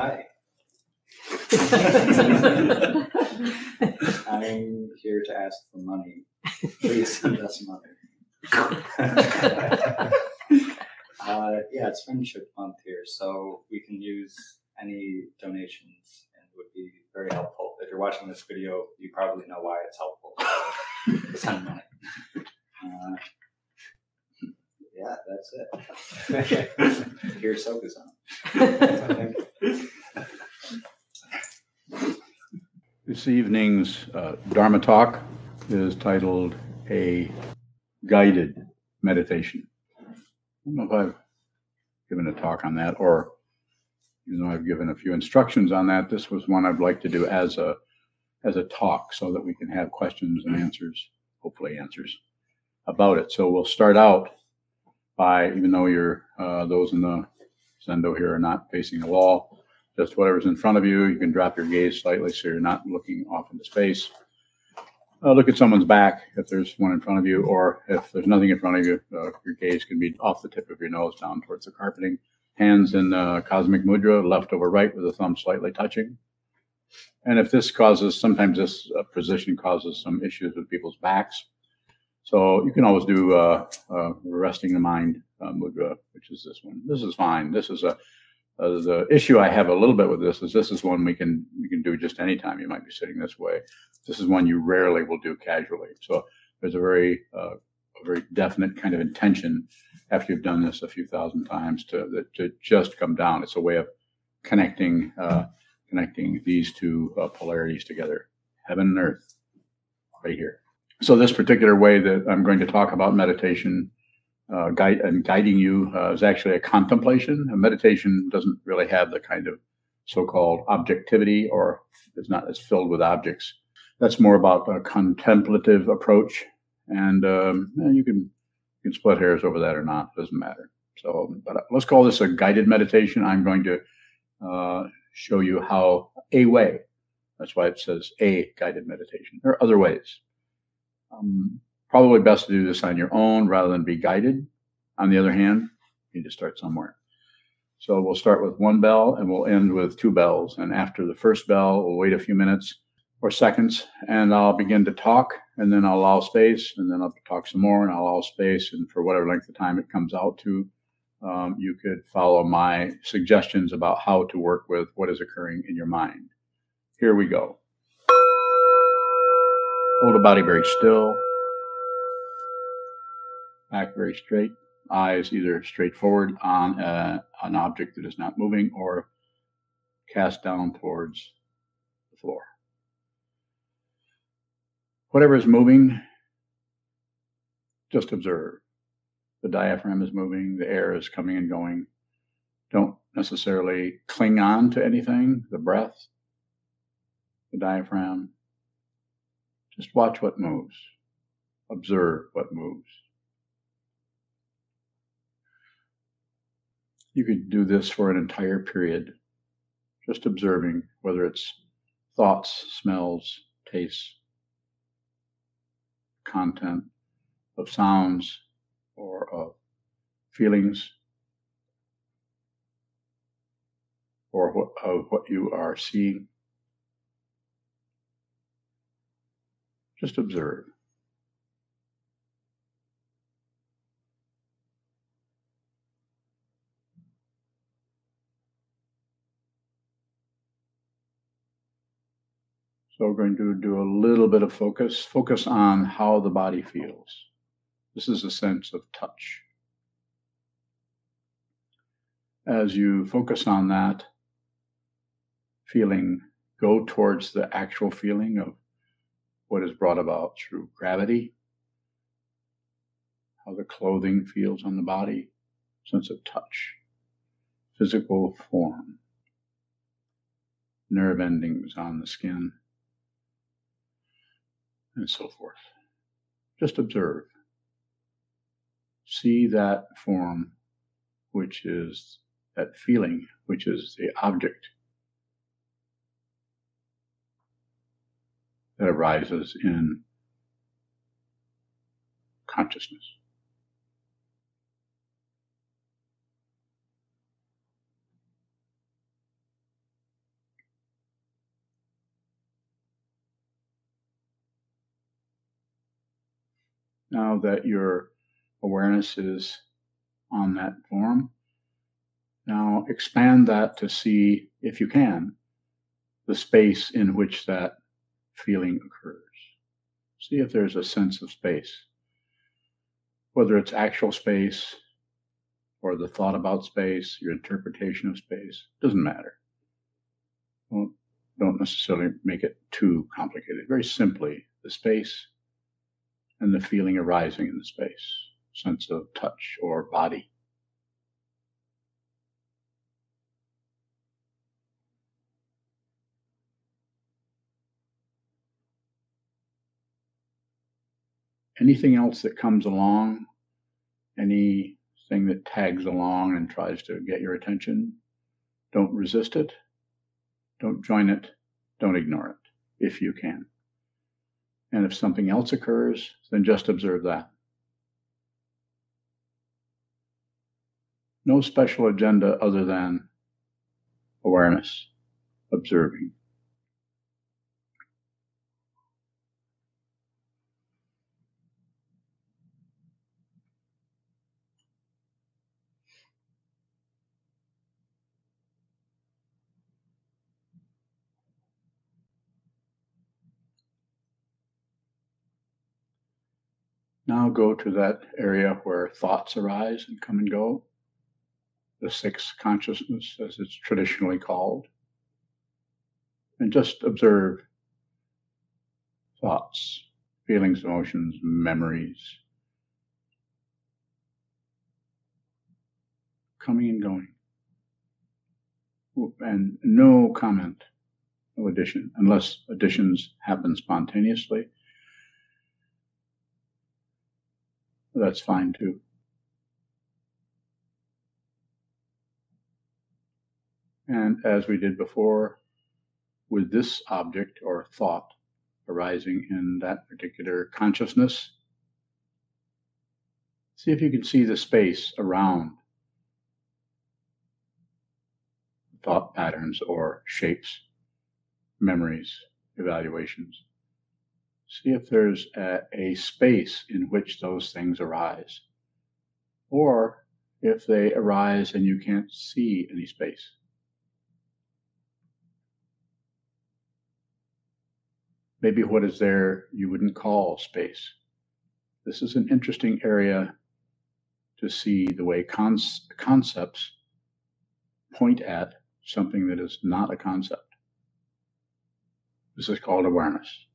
Hi. I'm here to ask for money. Please send us money. uh, yeah, it's Friendship Month here, so we can use any donations and it would be very helpful. If you're watching this video, you probably know why it's helpful. Send money. Uh, yeah, that's it. Here's Soka-san. This evening's uh, Dharma talk is titled A Guided Meditation. I don't know if I've given a talk on that or even though I've given a few instructions on that, this was one I'd like to do as a as a talk so that we can have questions and answers, hopefully answers about it. So we'll start out by, even though you're uh, those in the zendo here are not facing the wall, just whatever's in front of you. You can drop your gaze slightly so you're not looking off into space. Uh, look at someone's back if there's one in front of you, or if there's nothing in front of you, uh, your gaze can be off the tip of your nose down towards the carpeting. Hands in uh, cosmic mudra, left over right with the thumb slightly touching. And if this causes, sometimes this uh, position causes some issues with people's backs. So you can always do uh, uh, resting the mind mudra, which is this one. This is fine. This is a uh, the issue I have a little bit with this is this is one we can we can do just anytime. You might be sitting this way. This is one you rarely will do casually. So there's a very uh, a very definite kind of intention after you've done this a few thousand times to to just come down. It's a way of connecting uh, connecting these two uh, polarities together, heaven and earth, right here. So this particular way that I'm going to talk about meditation uh, guide and guiding you uh, is actually a contemplation. A meditation doesn't really have the kind of so-called objectivity, or it's not as filled with objects. That's more about a contemplative approach, and um, you can you can split hairs over that or not. Doesn't matter. So, but let's call this a guided meditation. I'm going to uh, show you how a way. That's why it says a guided meditation. There are other ways. Um, Probably best to do this on your own rather than be guided. On the other hand, you need to start somewhere. So we'll start with one bell and we'll end with two bells. And after the first bell, we'll wait a few minutes or seconds and I'll begin to talk and then I'll allow space and then I'll talk some more and I'll allow space. And for whatever length of time it comes out to, um, you could follow my suggestions about how to work with what is occurring in your mind. Here we go. Hold the body very still back very straight, eyes either straight forward on a, an object that is not moving or cast down towards the floor. Whatever is moving, just observe. The diaphragm is moving, the air is coming and going. Don't necessarily cling on to anything, the breath, the diaphragm. Just watch what moves, observe what moves. You could do this for an entire period, just observing whether it's thoughts, smells, tastes, content of sounds or of feelings or of what you are seeing. Just observe. So we're going to do a little bit of focus, focus on how the body feels. This is a sense of touch. As you focus on that feeling, go towards the actual feeling of what is brought about through gravity, how the clothing feels on the body, sense of touch, physical form, nerve endings on the skin and so forth. Just observe. See that form, which is that feeling, which is the object that arises in consciousness. Now that your awareness is on that form, now expand that to see, if you can, the space in which that feeling occurs. See if there's a sense of space, whether it's actual space or the thought about space, your interpretation of space, doesn't matter. Well, don't necessarily make it too complicated. Very simply, the space and the feeling arising in the space, sense of touch or body. Anything else that comes along, anything that tags along and tries to get your attention, don't resist it, don't join it, don't ignore it if you can. And if something else occurs, then just observe that. No special agenda other than awareness, observing. Now go to that area where thoughts arise and come and go, the sixth consciousness, as it's traditionally called, and just observe thoughts, feelings, emotions, memories, coming and going. And no comment, no addition, unless additions happen spontaneously that's fine too. And as we did before, with this object or thought arising in that particular consciousness, see if you can see the space around thought patterns or shapes, memories, evaluations. See if there's a, a space in which those things arise. Or if they arise and you can't see any space. Maybe what is there you wouldn't call space. This is an interesting area to see the way concepts point at something that is not a concept. This is called awareness.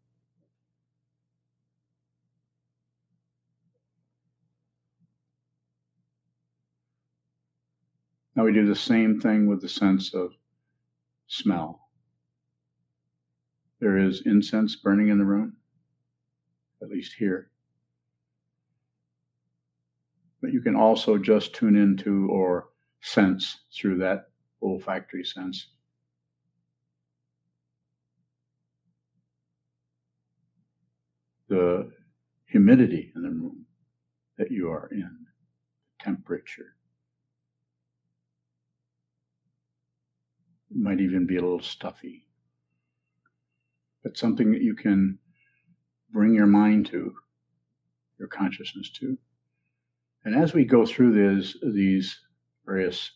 Now we do the same thing with the sense of smell. There is incense burning in the room, at least here. But you can also just tune into or sense through that olfactory sense. The humidity in the room that you are in, temperature. It might even be a little stuffy. But something that you can bring your mind to, your consciousness to. And as we go through these, these various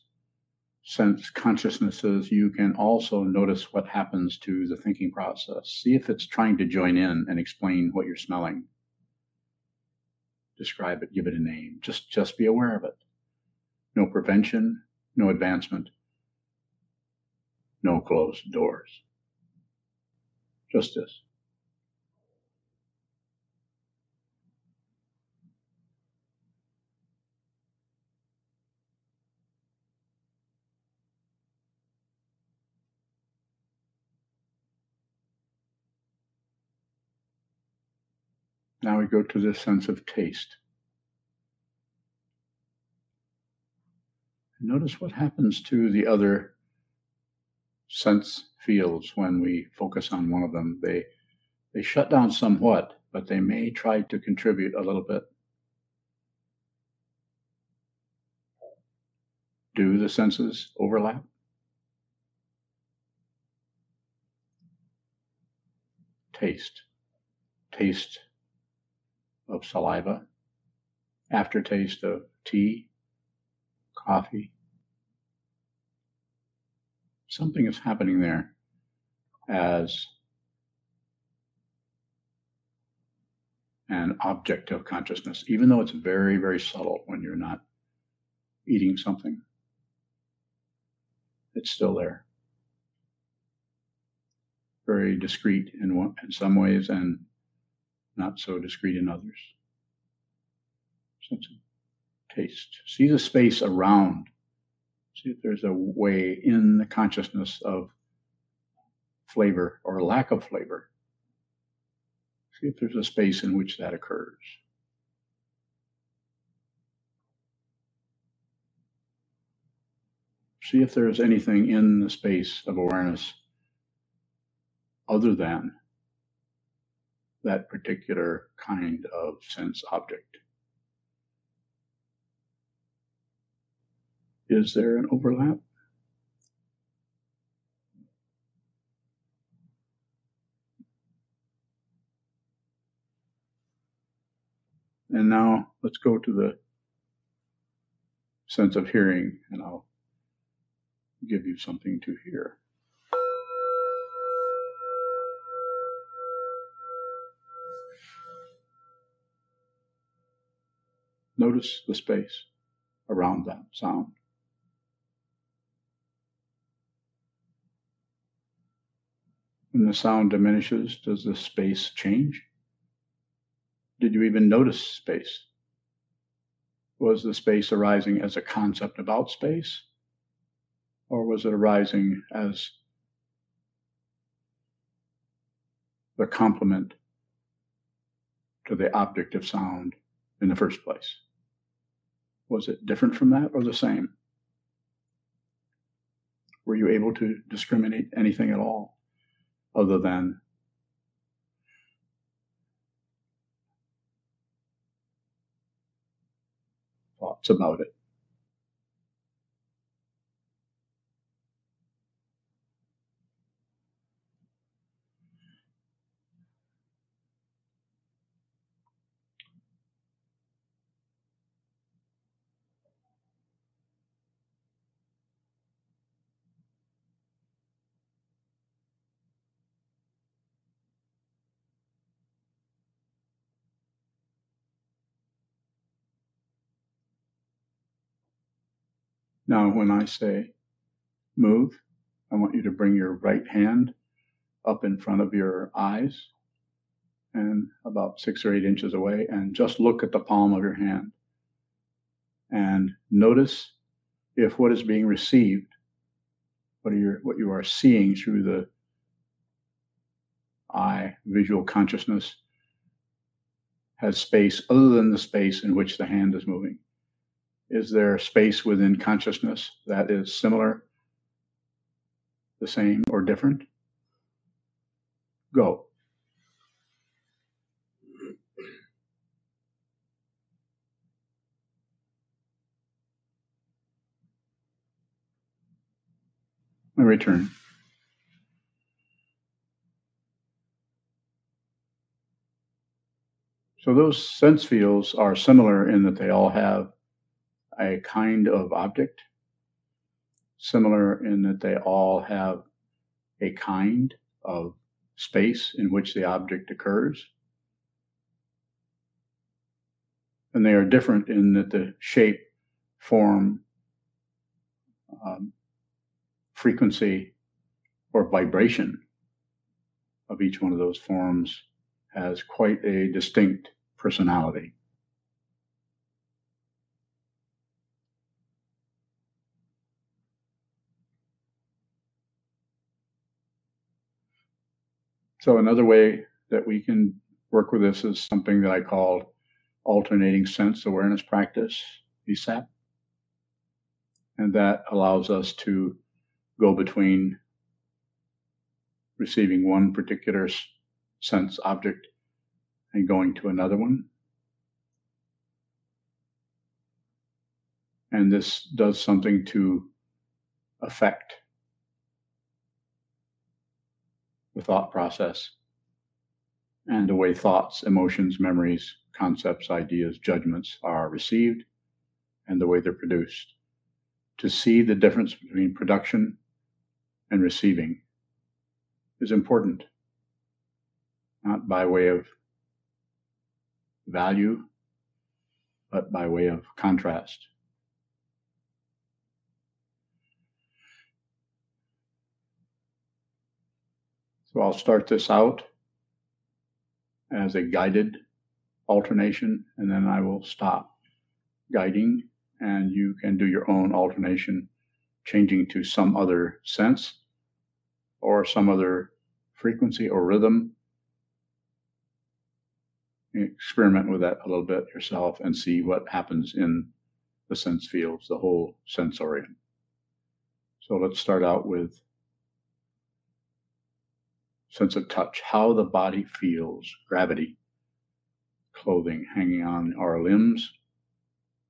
sense consciousnesses, you can also notice what happens to the thinking process. See if it's trying to join in and explain what you're smelling. Describe it, give it a name. Just just be aware of it. No prevention, no advancement no closed doors. Just this. Now we go to the sense of taste. Notice what happens to the other sense fields when we focus on one of them. They they shut down somewhat, but they may try to contribute a little bit. Do the senses overlap? Taste. Taste of saliva, aftertaste of tea, coffee. Something is happening there as an object of consciousness, even though it's very, very subtle when you're not eating something. It's still there. Very discreet in, one, in some ways and not so discreet in others. Sense of taste. See the space around. See if there's a way in the consciousness of flavor or lack of flavor. See if there's a space in which that occurs. See if there's anything in the space of awareness other than that particular kind of sense object. Is there an overlap? And now let's go to the sense of hearing, and I'll give you something to hear. Notice the space around that sound. When the sound diminishes, does the space change? Did you even notice space? Was the space arising as a concept about space? Or was it arising as the complement to the object of sound in the first place? Was it different from that or the same? Were you able to discriminate anything at all other than thoughts about it? Now, when I say move, I want you to bring your right hand up in front of your eyes and about six or eight inches away, and just look at the palm of your hand. And notice if what is being received, what, are what you are seeing through the eye, visual consciousness, has space other than the space in which the hand is moving. Is there space within consciousness that is similar, the same, or different? Go. I return. So those sense fields are similar in that they all have a kind of object, similar in that they all have a kind of space in which the object occurs. And they are different in that the shape, form, um, frequency, or vibration of each one of those forms has quite a distinct personality. So another way that we can work with this is something that I call alternating sense awareness practice, ESAP. And that allows us to go between receiving one particular sense object and going to another one. And this does something to affect the thought process and the way thoughts, emotions, memories, concepts, ideas, judgments are received, and the way they're produced. To see the difference between production and receiving is important, not by way of value, but by way of contrast. So I'll start this out as a guided alternation, and then I will stop guiding, and you can do your own alternation, changing to some other sense or some other frequency or rhythm. Experiment with that a little bit yourself and see what happens in the sense fields, the whole sensorium. So let's start out with sense of touch, how the body feels, gravity, clothing hanging on our limbs,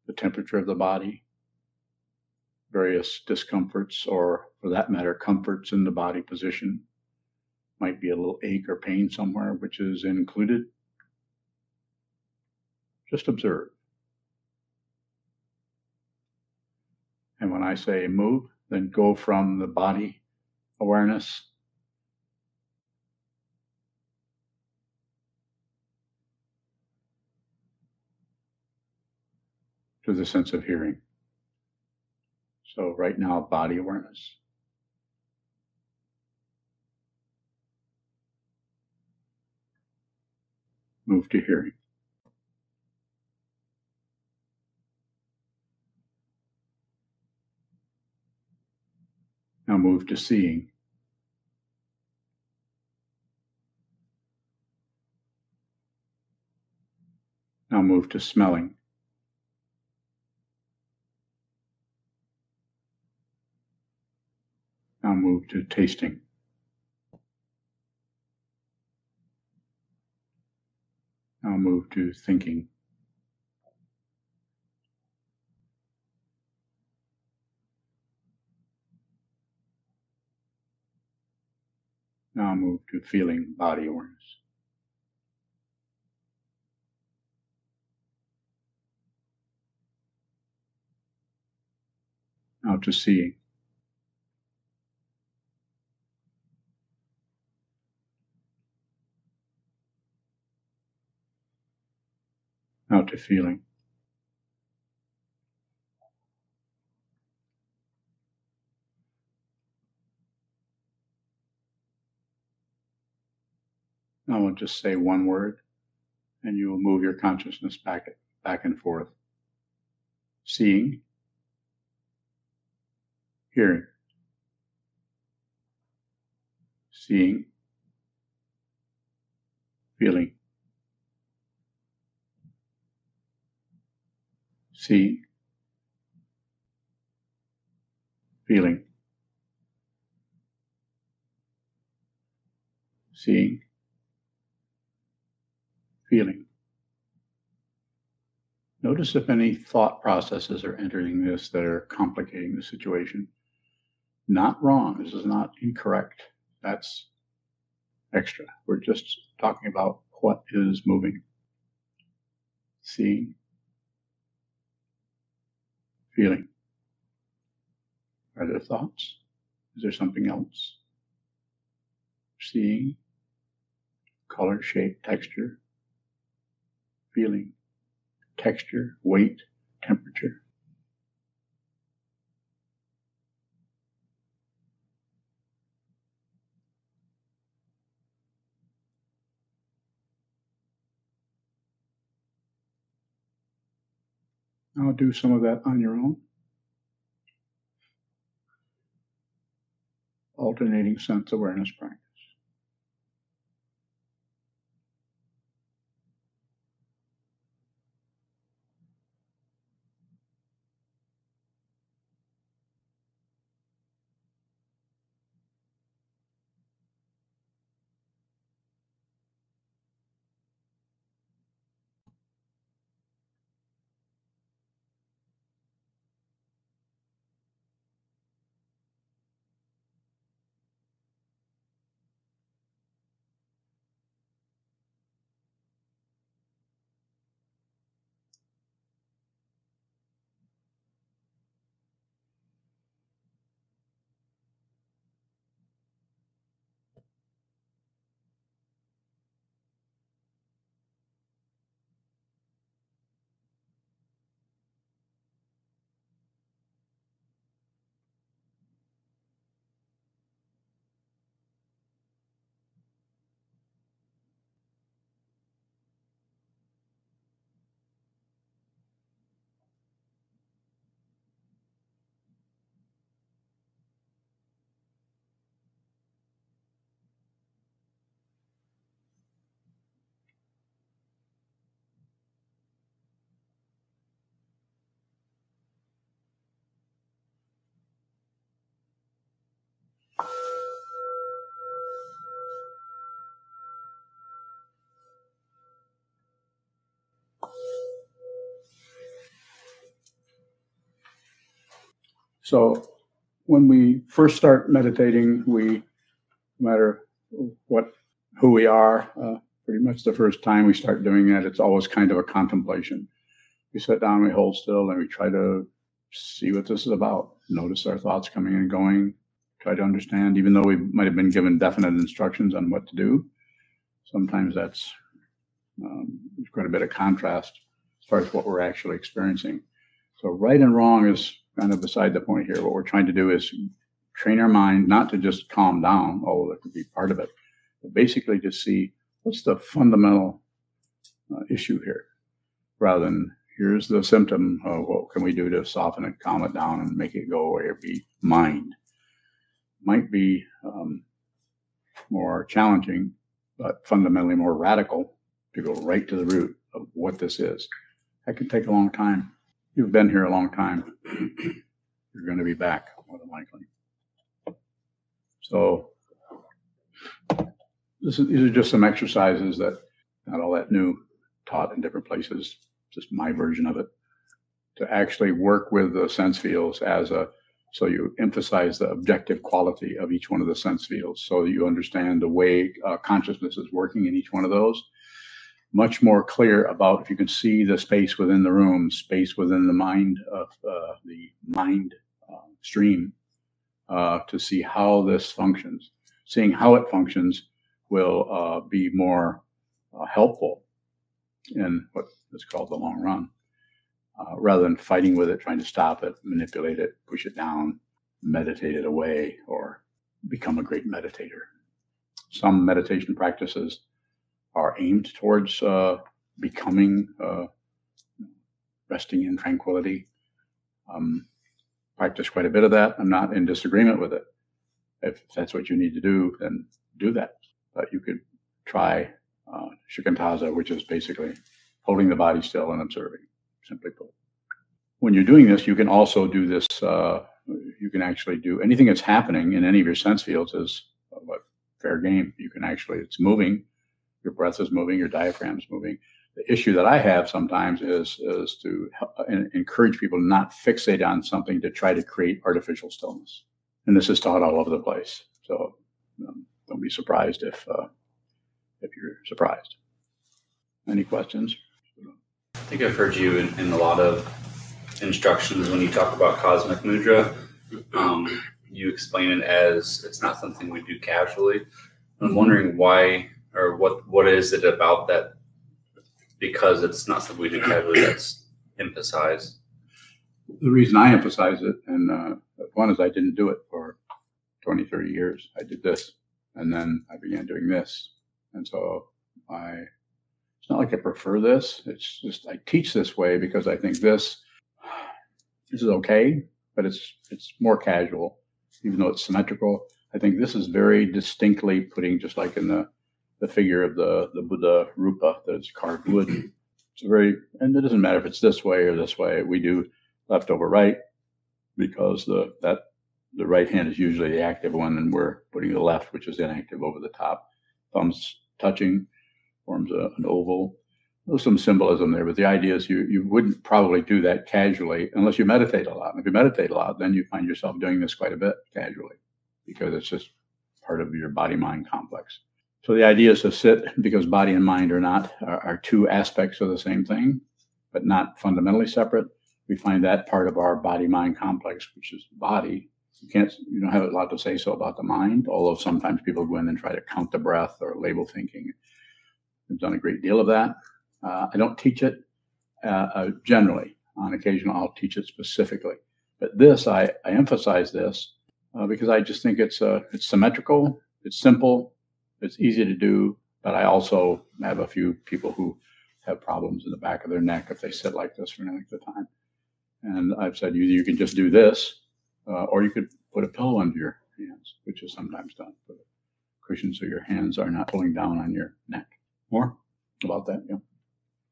the temperature of the body, various discomforts, or for that matter, comforts in the body position. Might be a little ache or pain somewhere, which is included. Just observe. And when I say move, then go from the body awareness to the sense of hearing. So, right now, body awareness. Move to hearing. Now move to seeing. Now move to smelling. Now move to tasting. Now move to thinking. Now move to feeling body awareness. Now to seeing. Now to feeling. I'll just say one word and you will move your consciousness back, back and forth. Seeing, hearing, seeing, feeling, seeing, feeling, seeing, feeling. Notice if any thought processes are entering this that are complicating the situation. Not wrong. This is not incorrect. That's extra. We're just talking about what is moving. Seeing, feeling. Are there thoughts? Is there something else? Seeing, color, shape, texture, feeling, texture, weight, temperature. I'll do some of that on your own. Alternating sense awareness practice. So when we first start meditating, we, no matter what, who we are, uh, pretty much the first time we start doing that, it's always kind of a contemplation. We sit down, we hold still, and we try to see what this is about. Notice our thoughts coming and going. Try to understand, even though we might have been given definite instructions on what to do. Sometimes that's um, quite a bit of contrast as far as what we're actually experiencing. So right and wrong is kind of beside the point here. What we're trying to do is train our mind not to just calm down, although that could be part of it, but basically to see what's the fundamental uh, issue here, rather than here's the symptom of what can we do to soften it, calm it down, and make it go away or be mind. Might be um, more challenging, but fundamentally more radical to go right to the root of what this is. That can take a long time. You've been here a long time. You're going to be back more than likely. So is, these are just some exercises that not all that new, taught in different places. Just my version of it. To actually work with the sense fields as a so you emphasize the objective quality of each one of the sense fields, so you understand the way uh, consciousness is working in each one of those much more clear about if you can see the space within the room, space within the mind of uh, the mind uh, stream, uh, to see how this functions. Seeing how it functions will uh, be more uh, helpful in what is called the long run, uh, rather than fighting with it, trying to stop it, manipulate it, push it down, meditate it away, or become a great meditator. Some meditation practices are aimed towards uh, becoming uh, resting in tranquility. Um, practice quite a bit of that. I'm not in disagreement with it. If that's what you need to do, then do that. But you could try uh, shikantaza, which is basically holding the body still and observing, simply put. When you're doing this, you can also do this. Uh, you can actually do anything that's happening in any of your sense fields is fair game. You can actually, it's moving your breath is moving, your diaphragm is moving. The issue that I have sometimes is is to uh, encourage people not fixate on something to try to create artificial stillness, and this is taught all over the place. So um, don't be surprised if uh, if you're surprised. Any questions? I think I've heard you in, in a lot of instructions when you talk about cosmic mudra. Um, you explain it as it's not something we do casually. I'm wondering why or what what is it about that? Because it's not something we do casually. That's emphasized. The reason I emphasize it, and uh, one is I didn't do it for 20, 30 years. I did this, and then I began doing this, and so I. It's not like I prefer this. It's just I teach this way because I think this this is okay, but it's it's more casual, even though it's symmetrical. I think this is very distinctly putting, just like in the the figure of the, the Buddha Rupa that is carved wood. It's very, and it doesn't matter if it's this way or this way. We do left over right because the that the right hand is usually the active one, and we're putting the left, which is inactive, over the top. Thumbs touching forms a, an oval. There's some symbolism there, but the idea is you you wouldn't probably do that casually unless you meditate a lot. And if you meditate a lot, then you find yourself doing this quite a bit casually because it's just part of your body mind complex. So the idea is to sit because body and mind are not are, are two aspects of the same thing, but not fundamentally separate. We find that part of our body mind complex, which is body. You can't you don't have a lot to say so about the mind, although sometimes people go in and try to count the breath or label thinking. I've done a great deal of that. Uh, I don't teach it uh, uh, generally. On occasion, I'll teach it specifically. But this, I, I emphasize this uh, because I just think it's uh, it's symmetrical, it's simple, it's easy to do, but I also have a few people who have problems in the back of their neck if they sit like this for any length of time. And I've said either you can just do this, uh, or you could put a pillow under your hands, which is sometimes done. Put a cushion so your hands are not pulling down on your neck. More about that, yeah.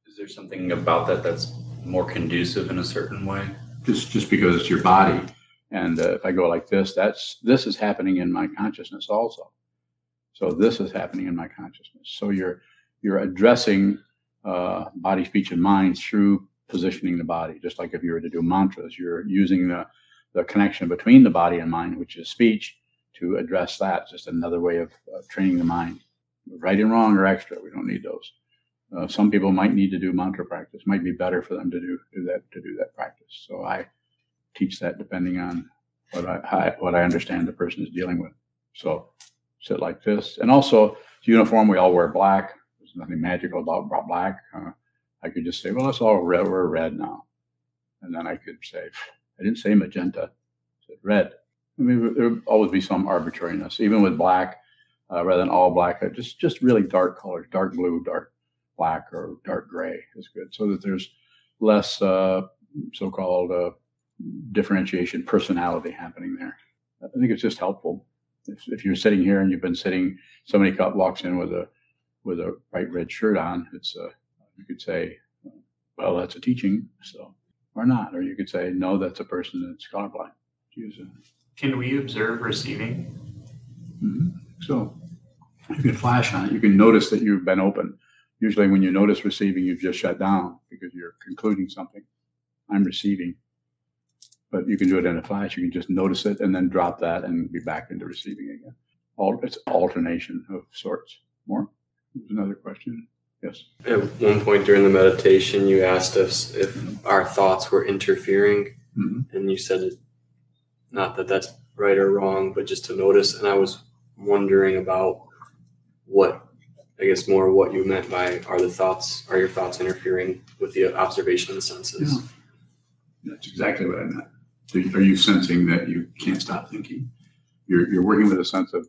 Is there something about that that's more conducive in a certain way? Just just because it's your body, and uh, if I go like this, that's this is happening in my consciousness also. So this is happening in my consciousness. So you're you're addressing uh, body, speech, and mind through positioning the body. Just like if you were to do mantras, you're using the the connection between the body and mind, which is speech, to address that. Just another way of, training the mind. Right and wrong are extra. We don't need those. Uh, some people might need to do mantra practice. Might be better for them to do, do that to do that practice. So I teach that depending on what I, I what I understand the person is dealing with. So sit like this, and also uniform. We all wear black. There's nothing magical about black. Uh, I could just say, well, it's all red. We're red now, and then I could say, I didn't say magenta. I said red. I mean, there would always be some arbitrariness, even with black, uh, rather than all black. Just just really dark colors, dark blue, dark black, or dark gray is good, so that there's less uh, so-called uh, differentiation, personality happening there. I think it's just helpful. If, if you're sitting here and you've been sitting, somebody walks in with a with a bright red shirt on, it's a you could say, well, that's a teaching, so or not, or you could say, no, that's a person that's colorblind. Use it. Can we observe receiving? Mm-hmm. So you can flash on it. You can notice that you've been open. Usually, when you notice receiving, you've just shut down because you're concluding something. I'm receiving but you can do identify it in a flash. You can just notice it and then drop that and be back into receiving again. All, it's alternation of sorts. More? There's another question. Yes. At one point during the meditation, you asked us if mm-hmm. our thoughts were interfering, mm-hmm. and you said, not that that's right or wrong, but just to notice. And I was wondering about what, I guess, more what you meant by are the thoughts, are your thoughts interfering with the observation of the senses? Yeah. That's exactly what I meant. So are you sensing that you can't stop thinking? You're, you're working with a sense of,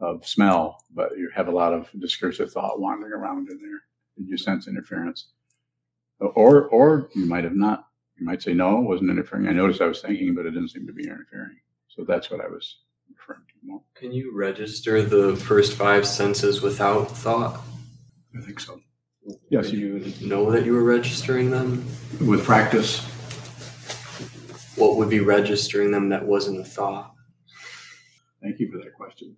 of smell, but you have a lot of discursive thought wandering around in there. Did you sense interference? Or, or you might have not. You might say, no, it wasn't interfering. I noticed I was thinking, but it didn't seem to be interfering. So that's what I was referring to more. Can you register the first five senses without thought? I think so. Yes. Did you know that you were registering them? With practice, what would be registering them that wasn't a thought? Thank you for that question.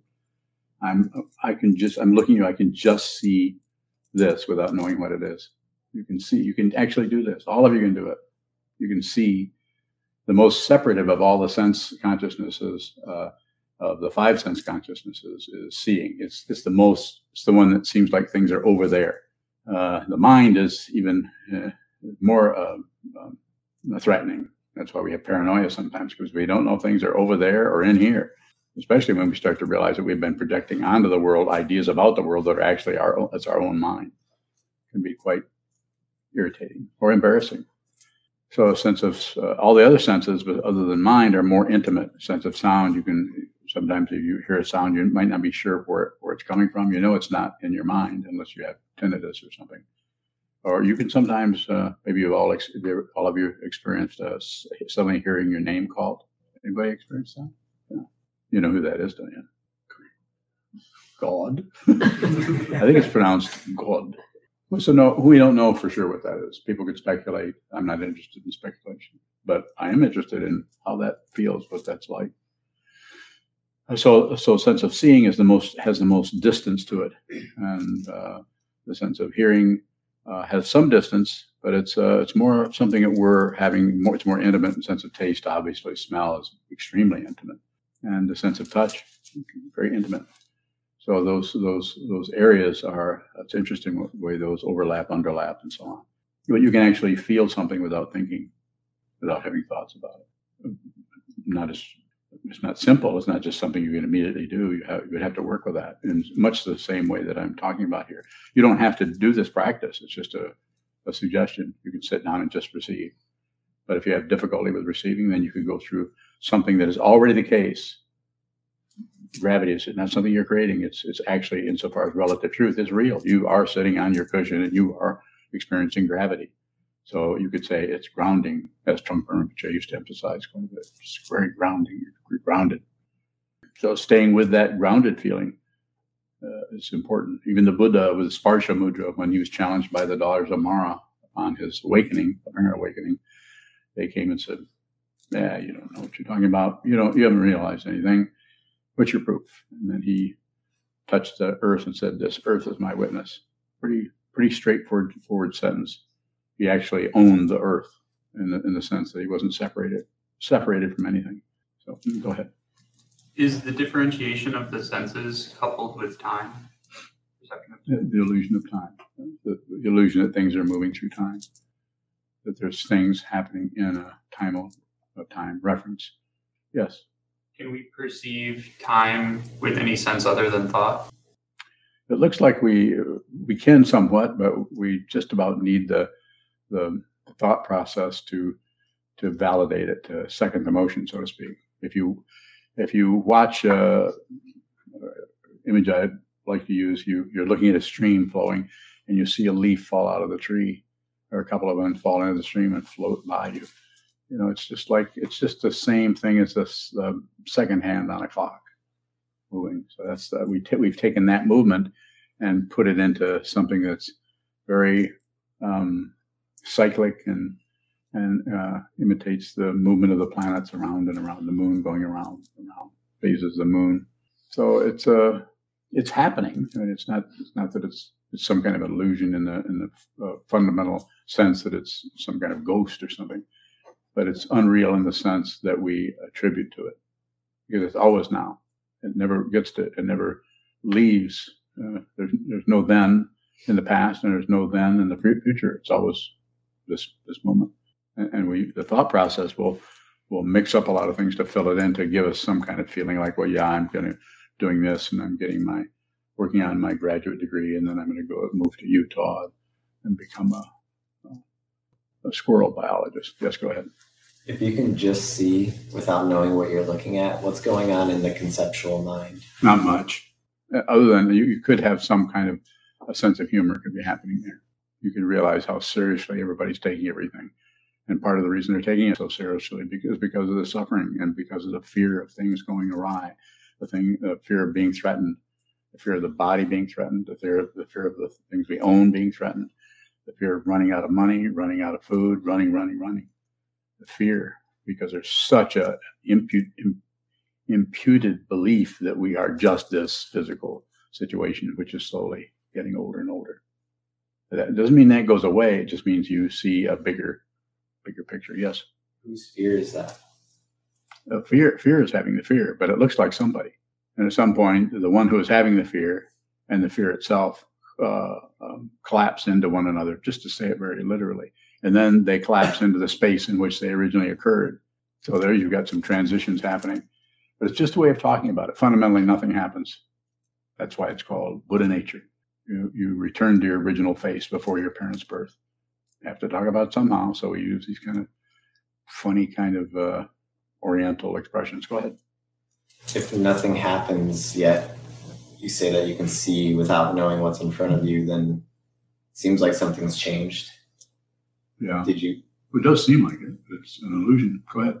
I'm I can just I'm looking at you, I can just see this without knowing what it is. You can see, you can actually do this. All of you can do it. You can see the most separative of all the sense consciousnesses, uh, of the five sense consciousnesses, is seeing. It's it's the most. It's the one that seems like things are over there. Uh, the mind is even uh, more uh, um, threatening. That's why we have paranoia sometimes because we don't know things are over there or in here, especially when we start to realize that we've been projecting onto the world ideas about the world that are actually our own, that's our own mind. It can be quite irritating or embarrassing. So a sense of uh, all the other senses, but other than mind, are more intimate. sense of sound, you can sometimes if you hear a sound, you might not be sure where where it's coming from. You know it's not in your mind unless you have tinnitus or something or you can sometimes uh, maybe you've all ex- all of you experienced uh, suddenly hearing your name called. Anybody experienced that? Yeah. You know who that is, don't you? God. I think it's pronounced God. So no, we don't know for sure what that is. People could speculate. I'm not interested in speculation, but I am interested in how that feels, what that's like. So, so sense of seeing is the most has the most distance to it, and uh, the sense of hearing uh, has some distance, but it's uh, it's more something that we're having more. It's more intimate in sense of taste. Obviously, smell is extremely intimate, and the sense of touch, very intimate. So those those those areas are. It's interesting the way those overlap, underlap, and so on. But you can actually feel something without thinking, without having thoughts about it. Not as it's not simple. It's not just something you can immediately do. You, have, you would have to work with that in much the same way that I'm talking about here. You don't have to do this practice. It's just a, a suggestion. You can sit down and just receive. But if you have difficulty with receiving, then you can go through something that is already the case. Gravity is not something you're creating. It's it's actually, insofar as relative truth is real. You are sitting on your cushion and you are experiencing gravity. So you could say it's grounding, as Trungpa Rinpoche used to emphasize quite a bit. It's very grounding, you're grounded. So staying with that grounded feeling uh, is important. Even the Buddha with Sparsha Mudra, when he was challenged by the daughters of Mara upon his awakening, apparent awakening, they came and said, "Yeah, you don't know what you're talking about. You don't. You haven't realized anything. What's your proof?" And then he touched the earth and said, "This earth is my witness." Pretty, pretty straightforward forward sentence he actually owned the earth in the, in the sense that he wasn't separated separated from anything. So go ahead. Is the differentiation of the senses coupled with time? The, the illusion of time, the, the illusion that things are moving through time, that there's things happening in a time of, of time reference. Yes. Can we perceive time with any sense other than thought? It looks like we we can somewhat, but we just about need the the thought process to to validate it, to second the motion, so to speak. If you if you watch a image I like to use, you you're looking at a stream flowing, and you see a leaf fall out of the tree, or a couple of them fall into the stream and float by you. You know, it's just like it's just the same thing as this the second hand on a clock moving. So that's uh, we t- we've taken that movement and put it into something that's very um, cyclic and and uh, imitates the movement of the planets around and around the moon, going around around phases of the moon. So it's a uh, it's happening, and it's not it's not that it's it's some kind of illusion in the in the uh, fundamental sense that it's some kind of ghost or something, but it's unreal in the sense that we attribute to it because it's always now. It never gets to it never leaves. Uh, there's there's no then in the past, and there's no then in the future. It's always this this moment. And we the thought process will will mix up a lot of things to fill it in to give us some kind of feeling like well yeah i'm going to doing this and i'm getting my working on my graduate degree and then i'm going to go move to utah and become a, a squirrel biologist. Yes go ahead. If you can just see without knowing what you're looking at what's going on in the conceptual mind? Not much. Uh, other than you, you could have some kind of a sense of humor could be happening there you can realize how seriously everybody's taking everything and part of the reason they're taking it so seriously because because of the suffering and because of the fear of things going awry, the thing, the fear of being threatened, the fear of the body being threatened, the fear, the fear of the things we own being threatened, the fear of running out of money, running out of food, running, running, running. The fear because there's such a impute, imputed belief that we are just this physical situation, which is slowly getting older and older. That doesn't mean that goes away. It just means you see a bigger bigger picture. Yes. Whose fear is that? Uh, fear, fear is having the fear, but it looks like somebody. And at some point, the one who is having the fear and the fear itself uh, um, collapse into one another, just to say it very literally. And then they collapse into the space in which they originally occurred. So there you've got some transitions happening. But it's just a way of talking about it. Fundamentally, nothing happens. That's why it's called Buddha nature. You, you return to your original face before your parents' birth have to talk about somehow. So we use these kind of funny kind of uh, Oriental expressions. Go ahead. If nothing happens yet, you say that you can see without knowing what's in front of you, then it seems like something's changed. Yeah. Did you? It does seem like it. It's an illusion. Go ahead.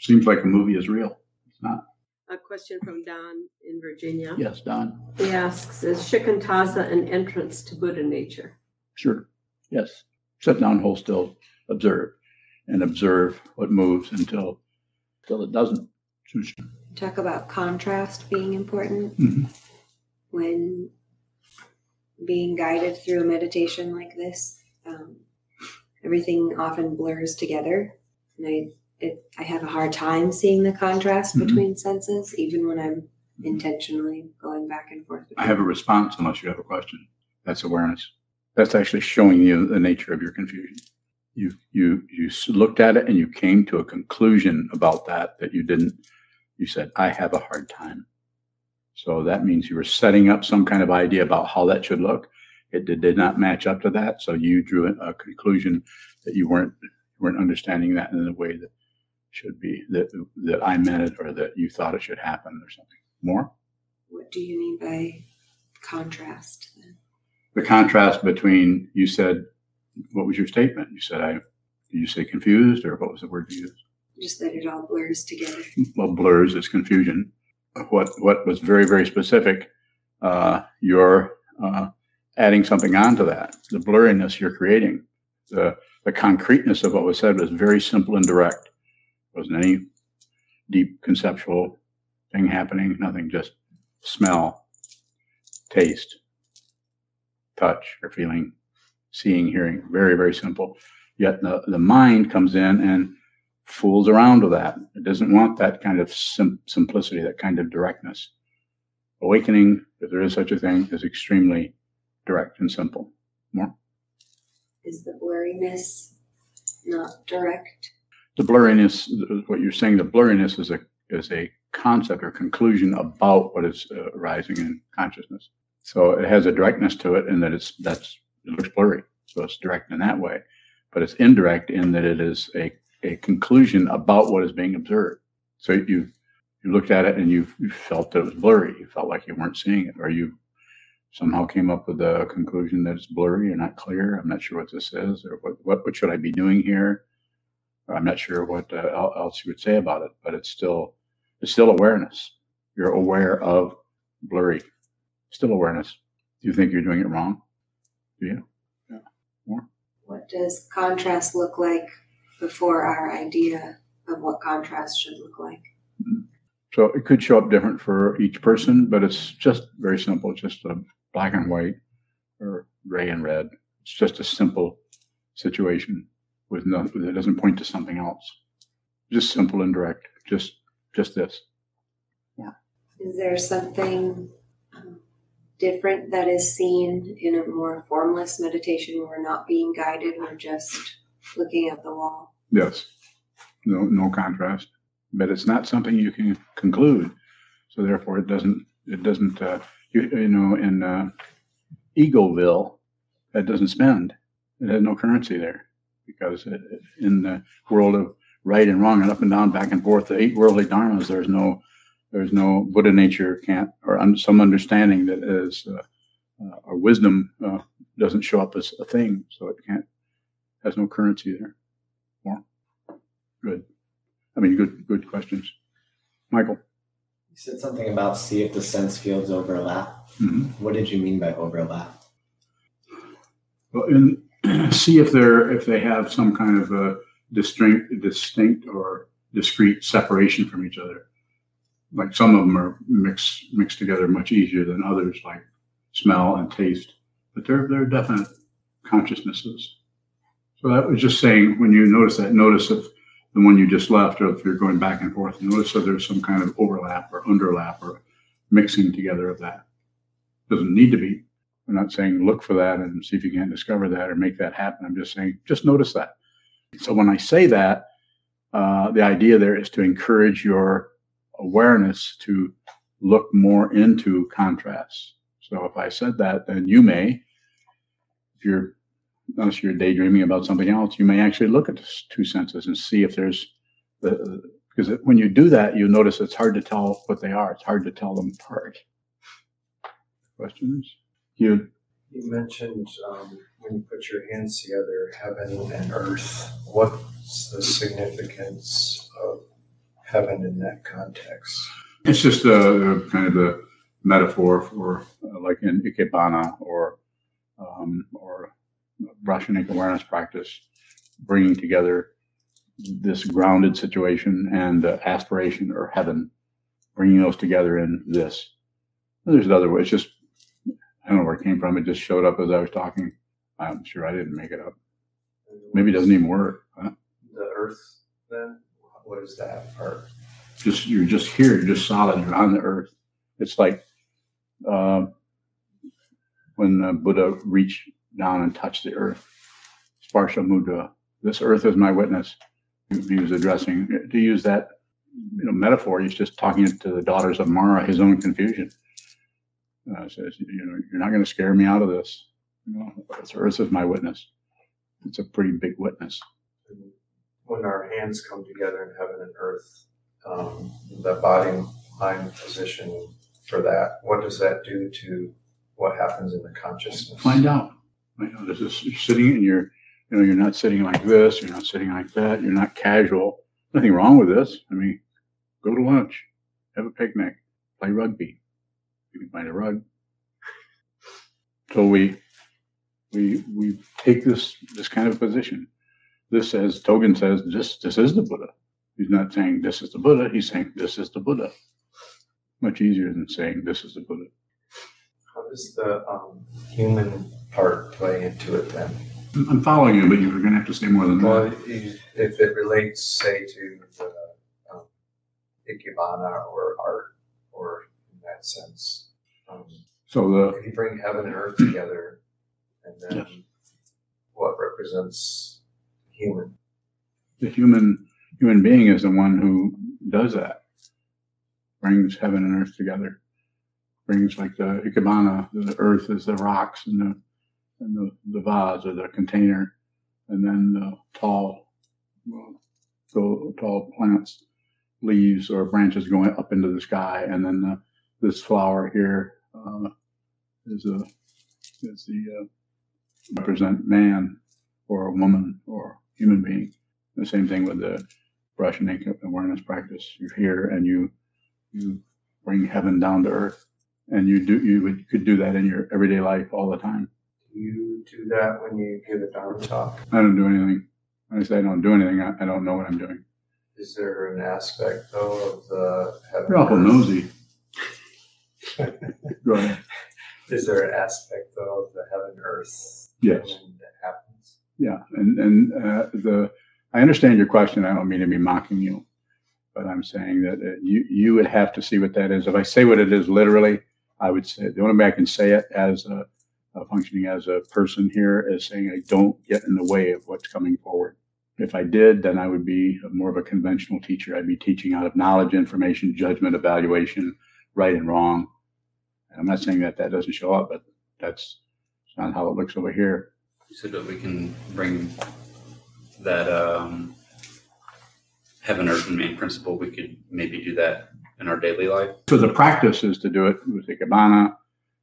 Seems like a movie is real. It's not. A question from Don in Virginia. Yes, Don. He asks, is Shikantaza an entrance to Buddha nature? Sure. Yes sit down, hold still, observe, and observe what moves until until it doesn't. Talk about contrast being important mm-hmm. when being guided through a meditation like this. Um, everything often blurs together, and I it, I have a hard time seeing the contrast mm-hmm. between senses, even when I'm intentionally going back and forth. I have a response unless you have a question. That's awareness. That's actually showing you the nature of your confusion. You you you looked at it and you came to a conclusion about that that you didn't. You said, "I have a hard time." So that means you were setting up some kind of idea about how that should look. It did, did not match up to that, so you drew a conclusion that you weren't weren't understanding that in the way that should be that that I meant it or that you thought it should happen or something. More. What do you mean by contrast? Then? the contrast between you said what was your statement? You said I did you say confused or what was the word you used? Just that it all blurs together. Well, blurs is confusion. What what was very very specific? Uh, you're uh, adding something onto that. The blurriness you're creating, the the concreteness of what was said was very simple and direct. Wasn't any deep conceptual thing happening. Nothing. Just smell, taste, touch or feeling, seeing, hearing. Very, very simple. Yet the, the mind comes in and fools around with that. It doesn't want that kind of sim- simplicity, that kind of directness. Awakening, if there is such a thing, is extremely direct and simple. Is the blurriness not direct? The blurriness, what you're saying, the blurriness is a is a concept or conclusion about what is uh, arising in consciousness. So it has a directness to it, in that it's that's it looks blurry. So it's direct in that way, but it's indirect in that it is a a conclusion about what is being observed. So you you looked at it and you, felt that it was blurry. You felt like you weren't seeing it, or you somehow came up with the conclusion that it's blurry or not clear. I'm not sure what this is, or what what, what should I be doing here? Or I'm not sure what uh, else you would say about it, but it's still it's still awareness. You're aware of blurry, still awareness. Do you think you're doing it wrong? Do you? Yeah. More. What does contrast look like before our idea of what contrast should look like? So it could show up different for each person, but it's just very simple. It's just a black and white or gray and red. It's just a simple situation with nothing that doesn't point to something else. Just simple and direct. Just just this. Yeah. Is there something um, different that is seen in a more formless meditation where we're not being guided, we're just looking at the wall? Yes. No no contrast. But it's not something you can conclude. So therefore it doesn't it doesn't uh, you, you know in uh, egoville that doesn't spend. It has no currency there because in the world of right and wrong and up and down, back and forth, the eight worldly dharmas, there's no there's no Buddha nature can't or un, some understanding that is uh, uh, or wisdom uh, doesn't show up as a thing, so it can't has no currency there. More good. I mean, good good questions, Michael. You said something about see if the sense fields overlap. Mm-hmm. What did you mean by overlap? Well, in see if they're if they have some kind of a distinct distinct or discrete separation from each other. Like some of them are mixed mixed together much easier than others, like smell and taste. But they're they're definite consciousnesses. So that was just saying when you notice that, notice if the one you just left, or if you're going back and forth, notice that there's some kind of overlap or underlap or mixing together of that. Doesn't need to be. I'm not saying look for that and see if you can't discover that or make that happen. I'm just saying just notice that. So when I say that, uh, the idea there is to encourage your awareness to look more into contrasts. So if I said that, then you may, if you're unless you're daydreaming about something else, you may actually look at the two senses and see if there's the because when you do that, you notice it's hard to tell what they are. It's hard to tell them apart. Questions? You you mentioned um, when you put your hands together, heaven and earth. What's the significance of heaven in that context? It's just a, kind of a metaphor for, uh, like in Ikebana or um, or Rashenic awareness practice, bringing together this grounded situation and the aspiration or heaven, bringing those together in this. There's another way. It's just I don't know where it came from. It just showed up as I was talking. I'm sure I didn't make it up. Maybe it doesn't even work. Huh? The earth, then? What is that part? Just you're just here. You're just solid. You're on the earth. It's like uh, when uh, Buddha reached down and touched the earth. Sparsha mudra. This earth is my witness. He was addressing to use that you know, metaphor. He's just talking to the daughters of Mara, his own confusion. Uh, says, you know, you're not going to scare me out of this. You know, this earth is my witness. It's a pretty big witness. When our hands come together in heaven and earth, um, the body mind position for that, what does that do to what happens in the consciousness? Find out. You know, this is you're sitting and you're, you know, you're not sitting like this. You're not sitting like that. You're not casual. Nothing wrong with this. I mean, go to lunch, have a picnic, play rugby, you can find a rug. So we we we take this this kind of position. This, as Dogen says, this this is the Buddha. He's not saying this is the Buddha. He's saying this is the Buddha. Much easier than saying this is the Buddha. How does the um, human part play into it then? I'm following you, but you're gonna have to say more than Well, that. if it relates, say, to the um, Ikebana or art, or in that sense, um, So the, if you bring heaven and earth together, and then what represents human? the human, human being is the one who does that. Brings heaven and earth together. Brings like the ikebana, the earth is the rocks and the, and the, the vase or the container. And then the tall, well, go, tall plants, leaves or branches going up into the sky. And then the, this flower here, uh, is a, is the, uh, represent man or a woman or human being. The same thing with the brush and ink awareness practice. You're here and you you bring heaven down to earth, and you do you would, could do that in your everyday life all the time. Do you do that when you give a Dharma talk? I don't do anything. When I say I don't do anything, I, I don't know what I'm doing. Is there an aspect though of the heaven? You're awful nosy. Go ahead. Is there an aspect though of the heaven earth? Yes. that happens? Yeah, and and uh, the I understand your question. I don't mean to be mocking you, but I'm saying that uh, you you would have to see what that is. If I say what it is literally, I would say the only way I can say it as a, a functioning as a person here is saying I don't get in the way of what's coming forward. If I did, then I would be more of a conventional teacher. I'd be teaching out of knowledge, information, judgment, evaluation, right and wrong. And I'm not saying that that doesn't show up, but that's not how it looks over here. So that we can bring that um, heaven, earth, and main principle. We could maybe do that in our daily life. So the practice is to do it with the Ikebana,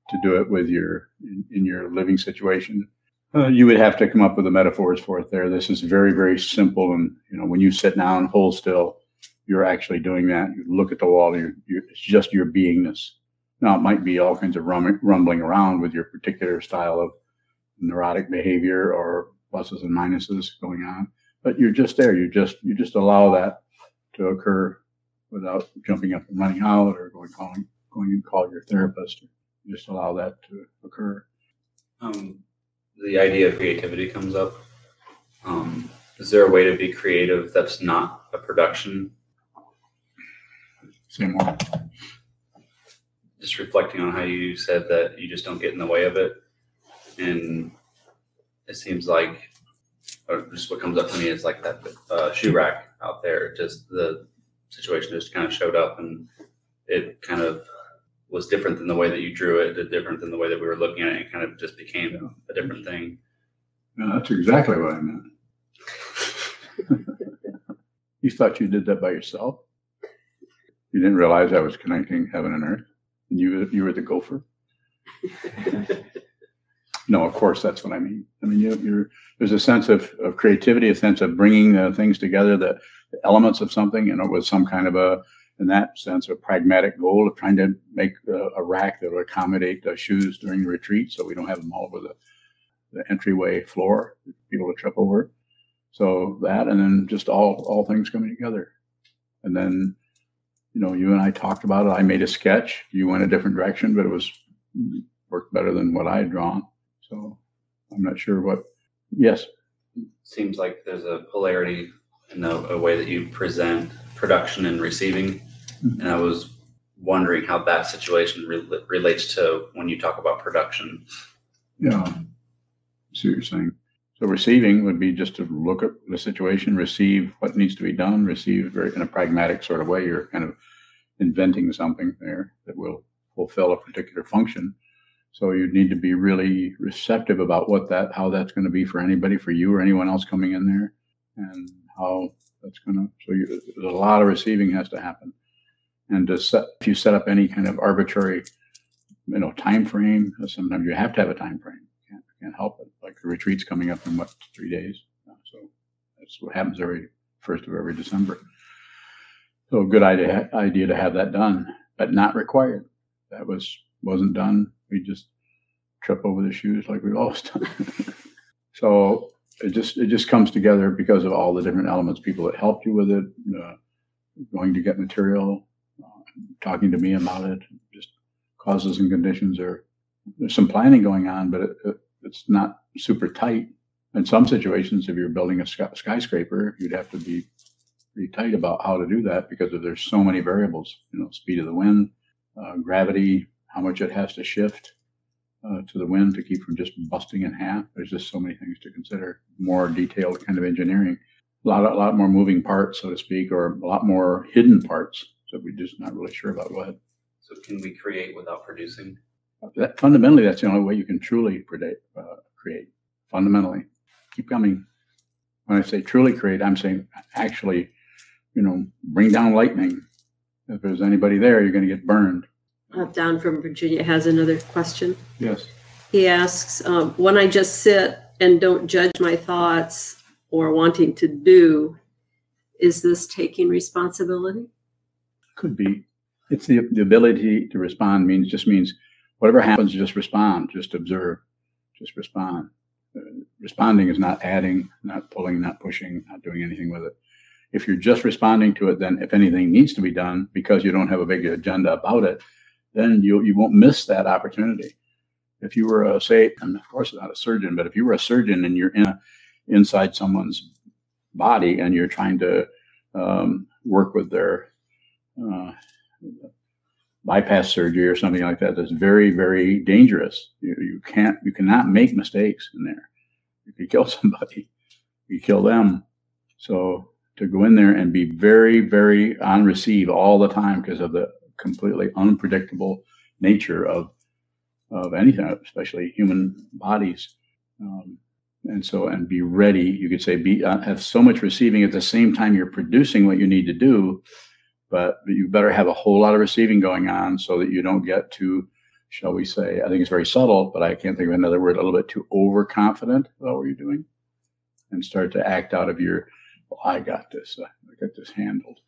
to do it with your in, in your living situation. Uh, you would have to come up with the metaphors for it there. This is very, very simple. And, you know, when you sit down, hold still, you're actually doing that. You look at the wall, you're, you're, it's just your beingness. Now, it might be all kinds of rum, rumbling around with your particular style of neurotic behavior or pluses and minuses going on, but you're just there. You just, you just allow that to occur without jumping up and running out or going calling going and call your therapist. You just allow that to occur. Um, the idea of creativity comes up. Um, is there a way to be creative that's not a production? Same way. Just reflecting on how you said that you just don't get in the way of it, and it seems like, or just what comes up for me is like that uh, shoe rack out there. Just the situation just kind of showed up, and it kind of was different than the way that you drew it, different than the way that we were looking at it. It kind of just became a different thing. No, that's exactly what I meant. you thought you did that by yourself? You didn't realize I was connecting heaven and earth, you you were the gopher. no, of course that's what I mean. I mean, you, you're there's a sense of, of creativity, a sense of bringing things together, the, the elements of something, you know, with some kind of a in that sense, a pragmatic goal of trying to make a, rack that will accommodate the shoes during retreat, so we don't have them all over the, the entryway floor, people to trip over. So that, and then just all all things coming together, and then, you know, you and I talked about it. I made a sketch. You went a different direction, but it was worked better than what I had drawn. So I'm not sure what. Yes, Seems like there's a polarity in the a way that you present production and receiving, mm-hmm. and I was wondering how that situation re- relates to when you talk about production. Yeah. I see what you're saying. So receiving would be just to look at the situation, receive what needs to be done, receive very in a pragmatic sort of way. You're kind of inventing something there that will fulfill a particular function. So you need to be really receptive about what that, how that's going to be for anybody, for you or anyone else coming in there, and how that's going to. So you, there's a lot of receiving has to happen, and to set if you set up any kind of arbitrary, you know, time frame, sometimes you have to have a time frame can't, help it. Like the retreat's coming up in what three days, Uh, so that's what happens every first of every December. So good idea idea to have that done, but not required. That was wasn't done. We just trip over the shoes like we've always done. so it just it just comes together because of all the different elements, people that helped you with it, uh, going to get material, uh, talking to me about it, just causes and conditions are there's some planning going on, but it, it, it's not super tight. in some situations, if you're building a sky- skyscraper, you'd have to be pretty tight about how to do that because there's so many variables. You know, speed of the wind, uh, gravity, how much it has to shift uh, to the wind to keep from just busting in half. There's just so many things to consider. More detailed kind of engineering, a lot, a lot more moving parts, so to speak, or a lot more hidden parts that we're just not really sure about. Go ahead. So can we create without producing? That, fundamentally, that's the only way you can truly predict, uh, create. Fundamentally, keep coming. When I say truly create, I'm saying actually, you know, bring down lightning. If there's anybody there, you're going to get burned. Uh, Don from Virginia has another question. Yes. He asks, um, when I just sit and don't judge my thoughts or wanting to do, is this taking responsibility? Could be. It's the, the ability to respond means just means whatever happens, just respond, just observe, just respond. Responding is not adding, not pulling, not pushing, not doing anything with it. If you're just responding to it, then if anything needs to be done because you don't have a big agenda about it, then you you won't miss that opportunity. If you were a say, and of course not a surgeon, but if you were a surgeon and you're in a, inside someone's body and you're trying to um, work with their uh, bypass surgery or something like that, that's very very dangerous. You, you can't you cannot make mistakes in there. If you kill somebody, you kill them. So to go in there and be very very on receive all the time because of the completely unpredictable nature of of anything, especially human bodies. Um, and so, and be ready. You could say, be uh, have so much receiving at the same time you're producing what you need to do, but you better have a whole lot of receiving going on so that you don't get too, shall we say, I think it's very subtle, but I can't think of another word, a little bit too overconfident about what you're doing, and start to act out of your, well, I got this, I got this handled.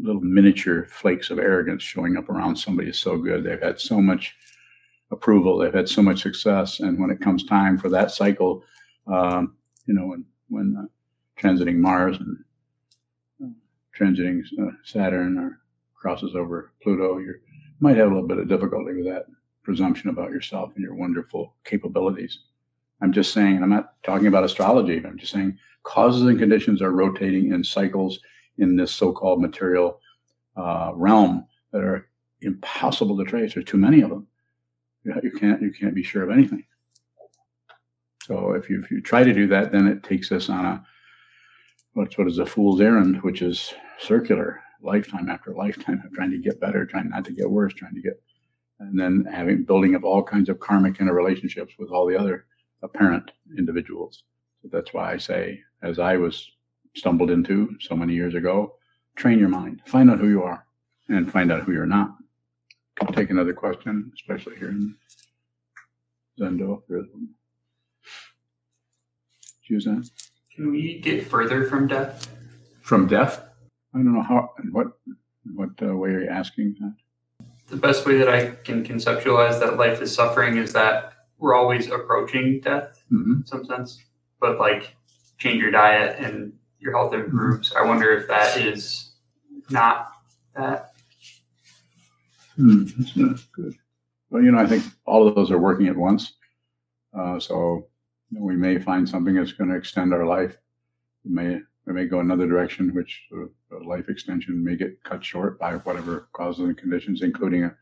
Little miniature flakes of arrogance showing up around somebody is so good. They've had so much approval, they've had so much success, and when it comes time for that cycle, um, you know, when when uh, transiting Mars and uh, transiting uh, Saturn or crosses over Pluto, you might have a little bit of difficulty with that presumption about yourself and your wonderful capabilities. I'm just saying, I'm not talking about astrology. I'm just saying causes and conditions are rotating in cycles in this so-called material uh, realm that are impossible to trace. There's too many of them. You can't you can't be sure of anything. So if you if you try to do that, then it takes us on a what's what is a fool's errand, which is circular, lifetime after lifetime of trying to get better, trying not to get worse, trying to get, and then having building up all kinds of karmic interrelationships with all the other apparent individuals. So that's why I say, as I was stumbled into so many years ago. Train your mind, find out who you are, and find out who you're not. Can take another question, especially here in Zendo. Can we get further from death? From death? I don't know how. What what uh, way are you asking that? The best way that I can conceptualize that life is suffering is that we're always approaching death mm-hmm. in some sense, but like change your diet and your health improves. I wonder if that is not that. Hmm, that's not good. Well, you know, I think all of those are working at once. Uh, so you know, we may find something that's going to extend our life. We may we may go another direction, which uh, life extension may get cut short by whatever causes and conditions, including a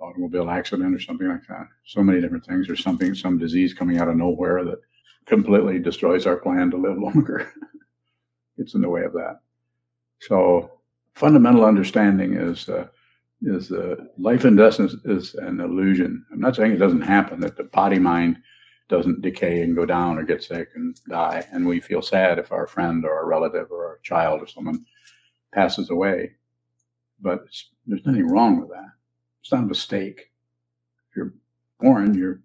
automobile accident or something like that. So many different things, or something, some disease coming out of nowhere that completely destroys our plan to live longer. it's in the way of that. So fundamental understanding is uh, is uh, life and death is, is, an illusion. I'm not saying it doesn't happen that the body mind doesn't decay and go down or get sick and die, and we feel sad if our friend or a relative or a child or someone passes away. But there's nothing wrong with that. It's not a mistake. If you're born, you're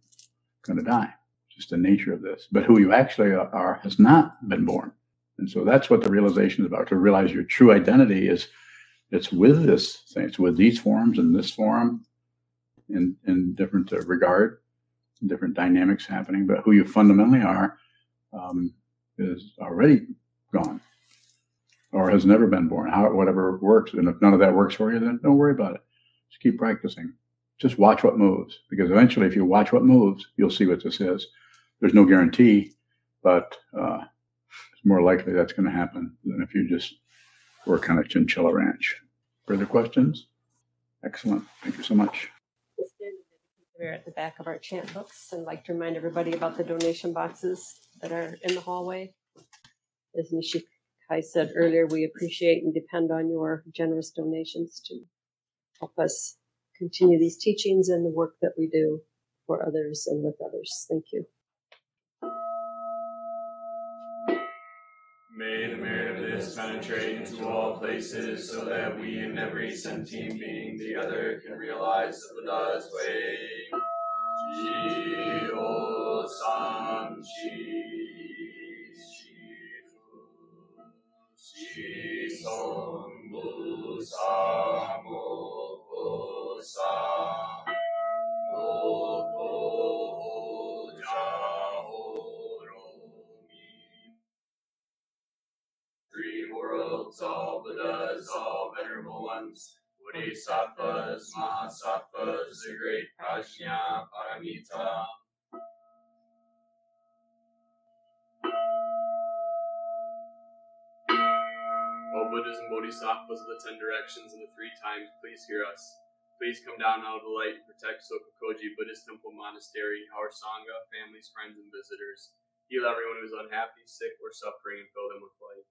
going to die just the nature of this. But who you actually are has not been born. And so that's what the realization is about to realize your true identity is it's with this thing, it's with these forms and this form in, in different uh, regard, different dynamics happening. But who you fundamentally are um, is already gone or has never been born, how, whatever works. And if none of that works for you, then don't worry about it. Just keep practicing. Just watch what moves because eventually, if you watch what moves, you'll see what this is there's no guarantee, but uh, it's more likely that's going to happen than if you just work on a chinchilla ranch. Further questions? Excellent. Thank you so much. We're at the back of our chant books and like to remind everybody about the donation boxes that are in the hallway. As Nishikai said earlier, we appreciate and depend on your generous donations to help us continue these teachings and the work that we do for others and with others. Thank you. May the this penetrate into all places so that we and every sentient being together can realize the Buddha's way. Ji o san chi chi mu sa mo ko sa all Buddhas, all venerable ones, Bodhisattvas, Mahasattvas, the great Prajna Paramita. O Buddhas and Bodhisattvas of the ten directions and the three times, please hear us. Please come down out of the light and protect Sokokoji Buddhist Temple Monastery, our Sangha, families, friends, and visitors. Heal everyone who is unhappy, sick, or suffering, and fill them with light.